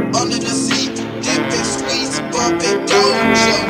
Under the seat, dipping, squeeze, bumping, don't choke.